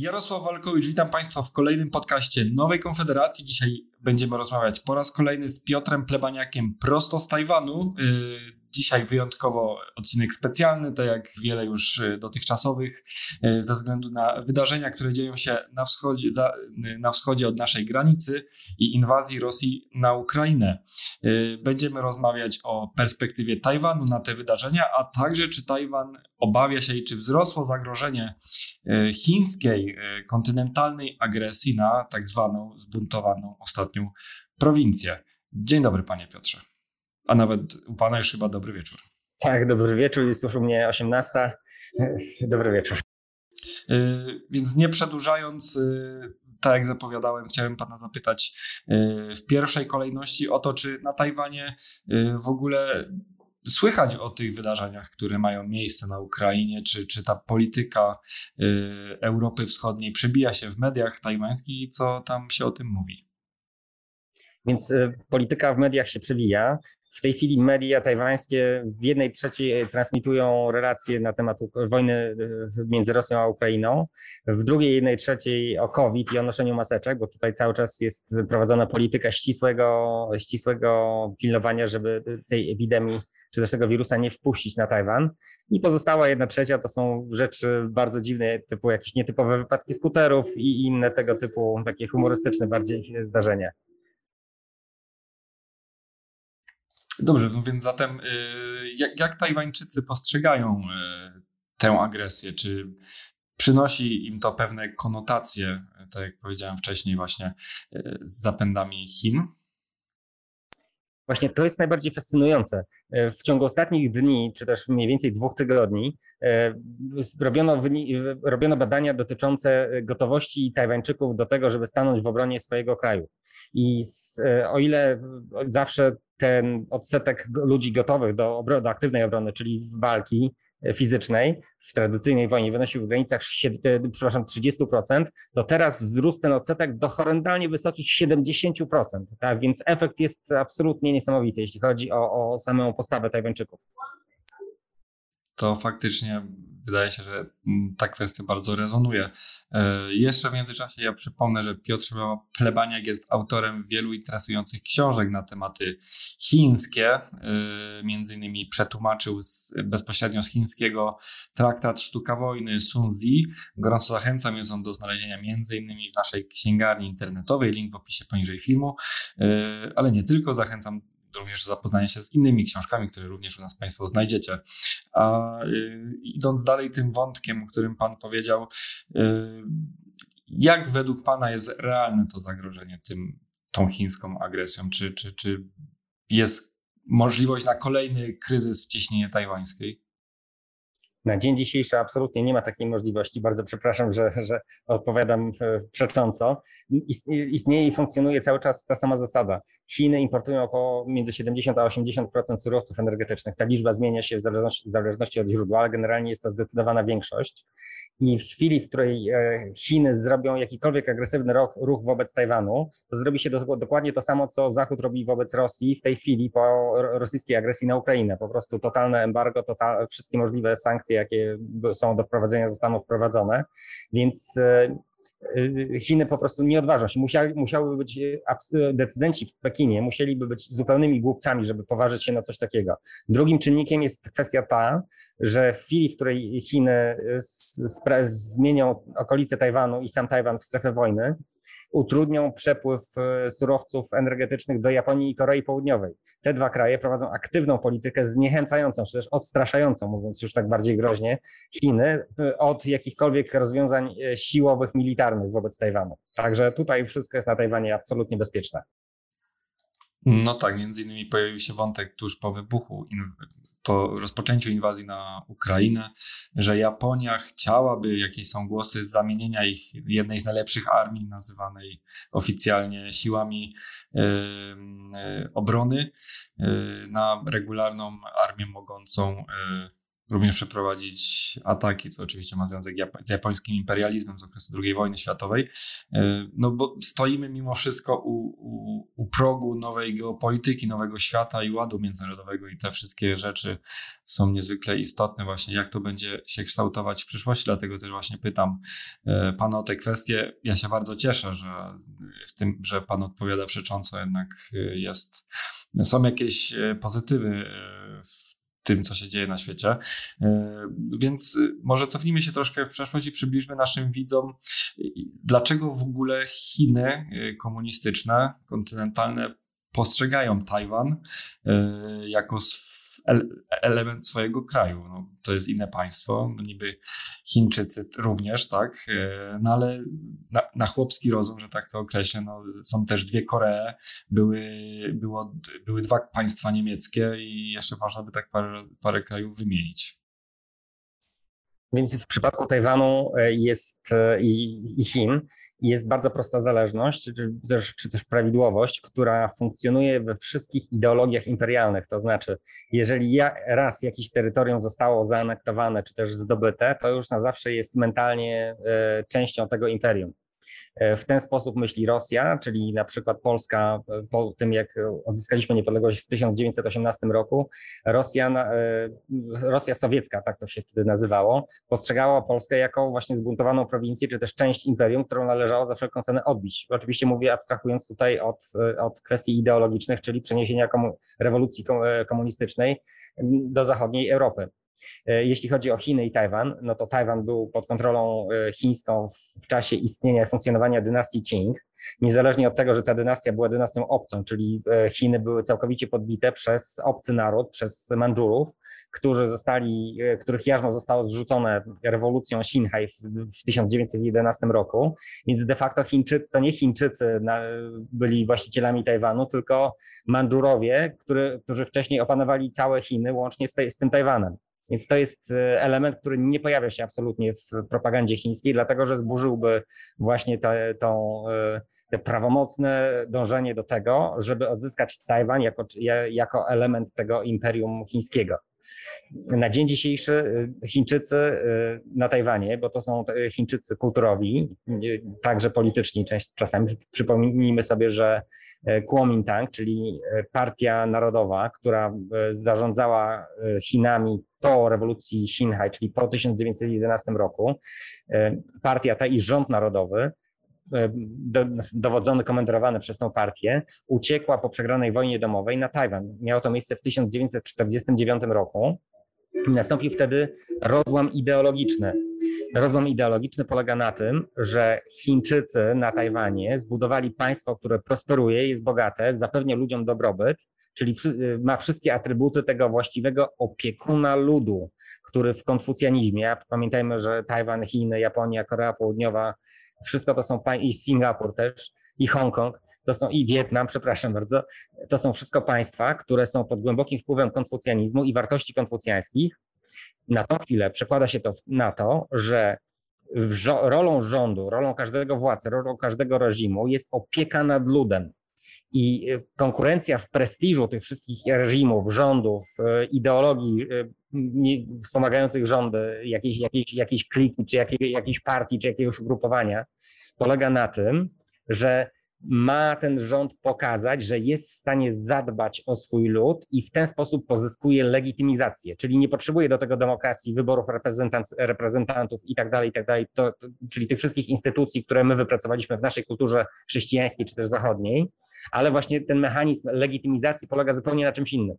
Jarosław Walkowicz, witam Państwa w kolejnym podcaście Nowej Konfederacji. Dzisiaj będziemy rozmawiać po raz kolejny z Piotrem Plebaniakiem prosto z Tajwanu. Y, Dzisiaj wyjątkowo odcinek specjalny, tak jak wiele już e, dotychczasowych, e, ze względu na wydarzenia, które dzieją się na wschodzie, za, na wschodzie od naszej granicy i inwazji Rosji na Ukrainę. Będziemy rozmawiać o perspektywie Tajwanu na te wydarzenia, a także czy Tajwan obawia się i czy wzrosło zagrożenie chińskiej kontynentalnej agresji na tak zwaną zbuntowaną ostatnią prowincję. Dzień dobry, panie Piotrze a nawet u Pana już chyba dobry wieczór. Tak, dobry wieczór, jest już u mnie 18. Dobry wieczór. Yy, więc nie przedłużając, yy, tak jak zapowiadałem, chciałem Pana zapytać yy, w pierwszej kolejności o to, czy na Tajwanie w ogóle słychać o tych wydarzeniach, które mają miejsce na Ukrainie, czy, czy ta polityka Europy Wschodniej przebija się w mediach tajwańskich i co tam się o tym mówi? Więc polityka w mediach się przewija. W tej chwili media tajwańskie w jednej trzeciej transmitują relacje na temat wojny e, między Rosją a Ukrainą, w drugiej jednej trzeciej o COVID i o noszeniu maseczek, bo tutaj cały czas jest prowadzona polityka ścisłego, ścisłego pilnowania, żeby tej epidemii czy też tego wirusa nie wpuścić na Tajwan. I pozostała jedna trzecia to są rzeczy bardzo dziwne, typu jakieś nietypowe wypadki skuterów i inne tego typu takie humorystyczne bardziej zdarzenia. Dobrze, no więc zatem y, jak, jak Tajwańczycy postrzegają y, tę agresję? Czy przynosi im to pewne konotacje, tak jak powiedziałem wcześniej, właśnie y, z zapędami Chin? Właśnie to jest najbardziej fascynujące. W ciągu ostatnich dni, czy też mniej więcej dwóch tygodni, robiono, robiono badania dotyczące gotowości Tajwańczyków do tego, żeby stanąć w obronie swojego kraju. I z, o ile zawsze ten odsetek ludzi gotowych do, do aktywnej obrony, czyli walki e, fizycznej w tradycyjnej wojnie wynosił w granicach e, przepraszam, 30%, to teraz wzrósł ten odsetek do horrendalnie wysokich 70%. Tak? Więc efekt jest absolutnie niesamowity, jeśli chodzi o, o samą postawę Tajwańczyków. To faktycznie wydaje się, że mm, ta kwestia bardzo rezonuje. E, jeszcze w międzyczasie ja przypomnę, że Piotr Plebaniak jest autorem wielu interesujących książek na tematy chińskie. E, między innymi przetłumaczył z, bezpośrednio z chińskiego traktat Sztuka Wojny Sun Zi. Gorąco zachęcam, jest on do znalezienia między innymi w naszej księgarni internetowej, link w opisie poniżej filmu, e, ale nie tylko, zachęcam również zapoznanie się z innymi książkami, które również u nas Państwo znajdziecie. A y, idąc dalej tym wątkiem, o którym Pan powiedział, y, jak według Pana jest realne to zagrożenie tym, tą chińską agresją? Czy, czy, czy jest możliwość na kolejny kryzys w cieśninie tajwańskiej? Na dzień dzisiejszy absolutnie nie ma takiej możliwości. Bardzo przepraszam, że, że odpowiadam e, przecząco. Istnieje i funkcjonuje cały czas ta sama zasada. Chiny importują około między 70 a 80% surowców energetycznych. Ta liczba zmienia się w zależności, w zależności od źródła, ale generalnie jest to zdecydowana większość. I w chwili, w której e, Chiny zrobią jakikolwiek agresywny ruch, wobec Tajwanu, to zrobi się do, dokładnie to samo, co Zachód robi wobec Rosji w tej chwili po rosyjskiej agresji na Ukrainę. Po prostu totalne embargo, total, wszystkie możliwe sankcje, jakie są do wprowadzenia, zostaną wprowadzone. Więc e, Chiny po prostu nie odważą się. Musiały, musiałyby być y, decydenci w Pekinie, musieliby być zupełnymi głupcami, żeby poważyć się na coś takiego. Drugim czynnikiem jest kwestia ta, że w chwili, w której Chiny y, zmienią okolice Tajwanu i sam Tajwan w strefę wojny, utrudnią przepływ e, surowców energetycznych do Japonii i Korei Południowej. Te dwa kraje prowadzą aktywną politykę zniechęcającą, czy też odstraszającą, mówiąc już tak bardziej groźnie, Chiny e, od jakichkolwiek rozwiązań e, siłowych, militarnych wobec Tajwanu. Także tutaj wszystko jest na Tajwanie absolutnie bezpieczne. No tak, między innymi pojawił się wątek tuż po wybuchu, po rozpoczęciu inwazji na Ukrainę, że Japonia chciałaby, jakieś są głosy zamienienia ich jednej z najlepszych armii, nazywanej oficjalnie siłami yy, obrony, yy, na regularną armię mogącą również przeprowadzić ataki, co oczywiście ma związek z japońskim imperializmem z okresu II wojny światowej. E, no bo stoimy mimo wszystko u, u, u progu nowej geopolityki, nowego świata i ładu międzynarodowego i te wszystkie rzeczy są niezwykle istotne właśnie, jak to będzie się kształtować w przyszłości, dlatego też właśnie pytam e, Pana o te kwestie. Ja się bardzo cieszę, że w tym, że Pan odpowiada przecząco jednak e, jest, są jakieś pozytywy w tym, co się dzieje na świecie. E, więc może cofnijmy się troszkę w przeszłość i przybliżmy naszym widzom, dlaczego w ogóle Chiny e, komunistyczne, kontynentalne postrzegają Tajwan e, jako element swojego kraju. No, to jest inne państwo, no niby Chińczycy również, tak, e, no ale na, na chłopski rozum, że tak to określę, no, są też dwie Koree, były, było, były dwa państwa niemieckie i jeszcze można by tak parę, parę krajów wymienić. Więc w przypadku Tajwanu e, jest e, i, i Chin jest bardzo prosta zależność, czy też, czy też prawidłowość, która funkcjonuje we wszystkich ideologiach imperialnych. To znaczy, jeżeli ja, raz jakieś terytorium zostało zaanektowane czy też zdobyte, to już na zawsze jest mentalnie e, częścią tego imperium. E, w ten sposób myśli Rosja, czyli na przykład Polska e, po tym, jak odzyskaliśmy niepodległość w 1918 roku, Rosja, e, Rosja sowiecka, tak to się wtedy nazywało, postrzegała Polskę jako właśnie zbuntowaną prowincję, czy też część imperium, którą należało za wszelką cenę odbić. Oczywiście mówię abstrahując tutaj od, od kwestii ideologicznych, czyli przeniesienia komu rewolucji komunistycznej do zachodniej Europy. E, jeśli chodzi o Chiny i Tajwan, no to Tajwan był pod kontrolą e, chińską w czasie istnienia i funkcjonowania dynastii Qing. Niezależnie od tego, że ta dynastia była dynastią obcą, czyli e, Chiny były całkowicie podbite przez obcy naród, przez Mandżurów, którzy zostali, których jarzmo zostało zrzucone rewolucją Xinhai w 1911 roku. Więc de facto Chińczycy, to nie Chińczycy byli właścicielami Tajwanu, tylko Mandżurowie, którzy wcześniej opanowali całe Chiny, łącznie z tym Tajwanem. Więc to jest e, element, który nie pojawia się absolutnie w propagandzie chińskiej, dlatego że zburzyłby właśnie te, e, te prawomocne dążenie do tego, żeby odzyskać Tajwan jako, jako element tego imperium chińskiego. Na dzień dzisiejszy e, Chińczycy na Tajwanie, bo to są Chińczycy kulturowi, także polityczni czasami. Przypomnijmy sobie, że Kuomintang, czyli partia narodowa, która zarządzała Chinami po rewolucji Xinhai, czyli po 1911 roku, partia ta i rząd narodowy, dowodzony, komendowany przez tą partię, uciekła po przegranej wojnie domowej na Tajwan. Miało to miejsce w 1949 roku. Nastąpił wtedy rozłam ideologiczny. Rozłam ideologiczny polega na tym, że Chińczycy na Tajwanie zbudowali państwo, które prosperuje, jest bogate, zapewnia ludziom dobrobyt, czyli y, ma wszystkie atrybuty tego właściwego opiekuna ludu, który w konfucjanizmie, pamiętajmy, że Tajwan, Chiny, Japonia, Korea Południowa, wszystko to są, i Singapur też, i Hongkong, to są i Wietnam, przepraszam bardzo, to są wszystko państwa, które są pod głębokim wpływem konfucjanizmu i wartości konfucjańskich. Na tą chwilę przekłada się to na to, że rolą rządu, rolą każdego władcy, rolą każdego reżimu jest opieka nad ludem. I y, konkurencja w prestiżu tych wszystkich reżimów, rządów, y, ideologii y, wspomagających rządy, jakiejś, jakiejś, jakiejś kliki, czy jakiej, jakiejś partii, czy jakiegoś ugrupowania, polega na tym, że ma ten rząd pokazać, że jest w stanie zadbać o swój lud i w ten sposób pozyskuje legitymizację, czyli nie potrzebuje do tego demokracji, wyborów reprezentantów i tak dalej, i tak dalej, czyli tych wszystkich instytucji, które my wypracowaliśmy w naszej kulturze chrześcijańskiej czy też zachodniej, ale właśnie ten mechanizm legitymizacji polega zupełnie na czymś innym.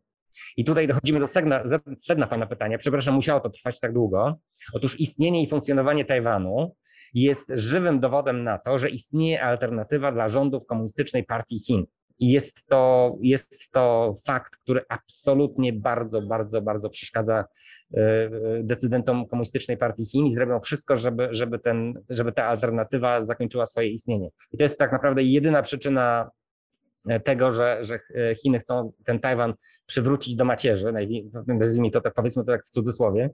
I tutaj dochodzimy do sedna, sedna Pana pytania. Przepraszam, musiało to trwać tak długo. Otóż istnienie i funkcjonowanie Tajwanu jest żywym dowodem na to, że istnieje alternatywa dla rządów komunistycznej partii Chin. I jest to, jest to fakt, który absolutnie bardzo, bardzo, bardzo przeszkadza e, decydentom komunistycznej partii Chin i zrobią wszystko, żeby, żeby, ten, żeby ta alternatywa zakończyła swoje istnienie. I to jest tak naprawdę jedyna przyczyna tego, że, że Chiny chcą ten Tajwan przywrócić do macierzy, nazwijmy to tak, powiedzmy to tak w cudzysłowie,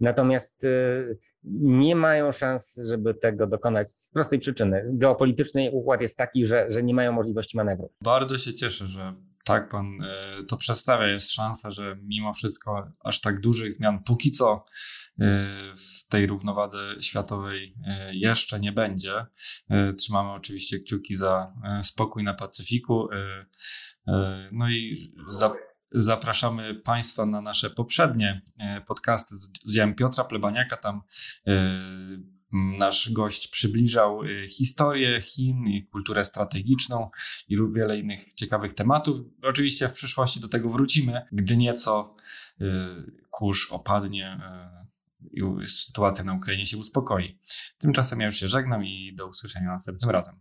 natomiast y, nie mają szans, żeby tego dokonać z prostej przyczyny. Geopolityczny układ jest taki, że, że nie mają możliwości manewru. Bardzo się cieszę, że tak pan to przedstawia. Jest szansa, że mimo wszystko aż tak dużych zmian póki co w tej równowadze światowej jeszcze nie będzie. Trzymamy oczywiście kciuki za spokój na Pacyfiku. No i za Zapraszamy Państwa na nasze poprzednie podcasty z udziałem Piotra Plebaniaka. Tam nasz gość przybliżał e, historię Chin i kulturę strategiczną i wiele innych ciekawych tematów. Oczywiście w przyszłości do tego wrócimy, gdy nieco kurz opadnie i sytuacja na Ukrainie się uspokoi. Tymczasem ja już się żegnam i do usłyszenia następnym razem.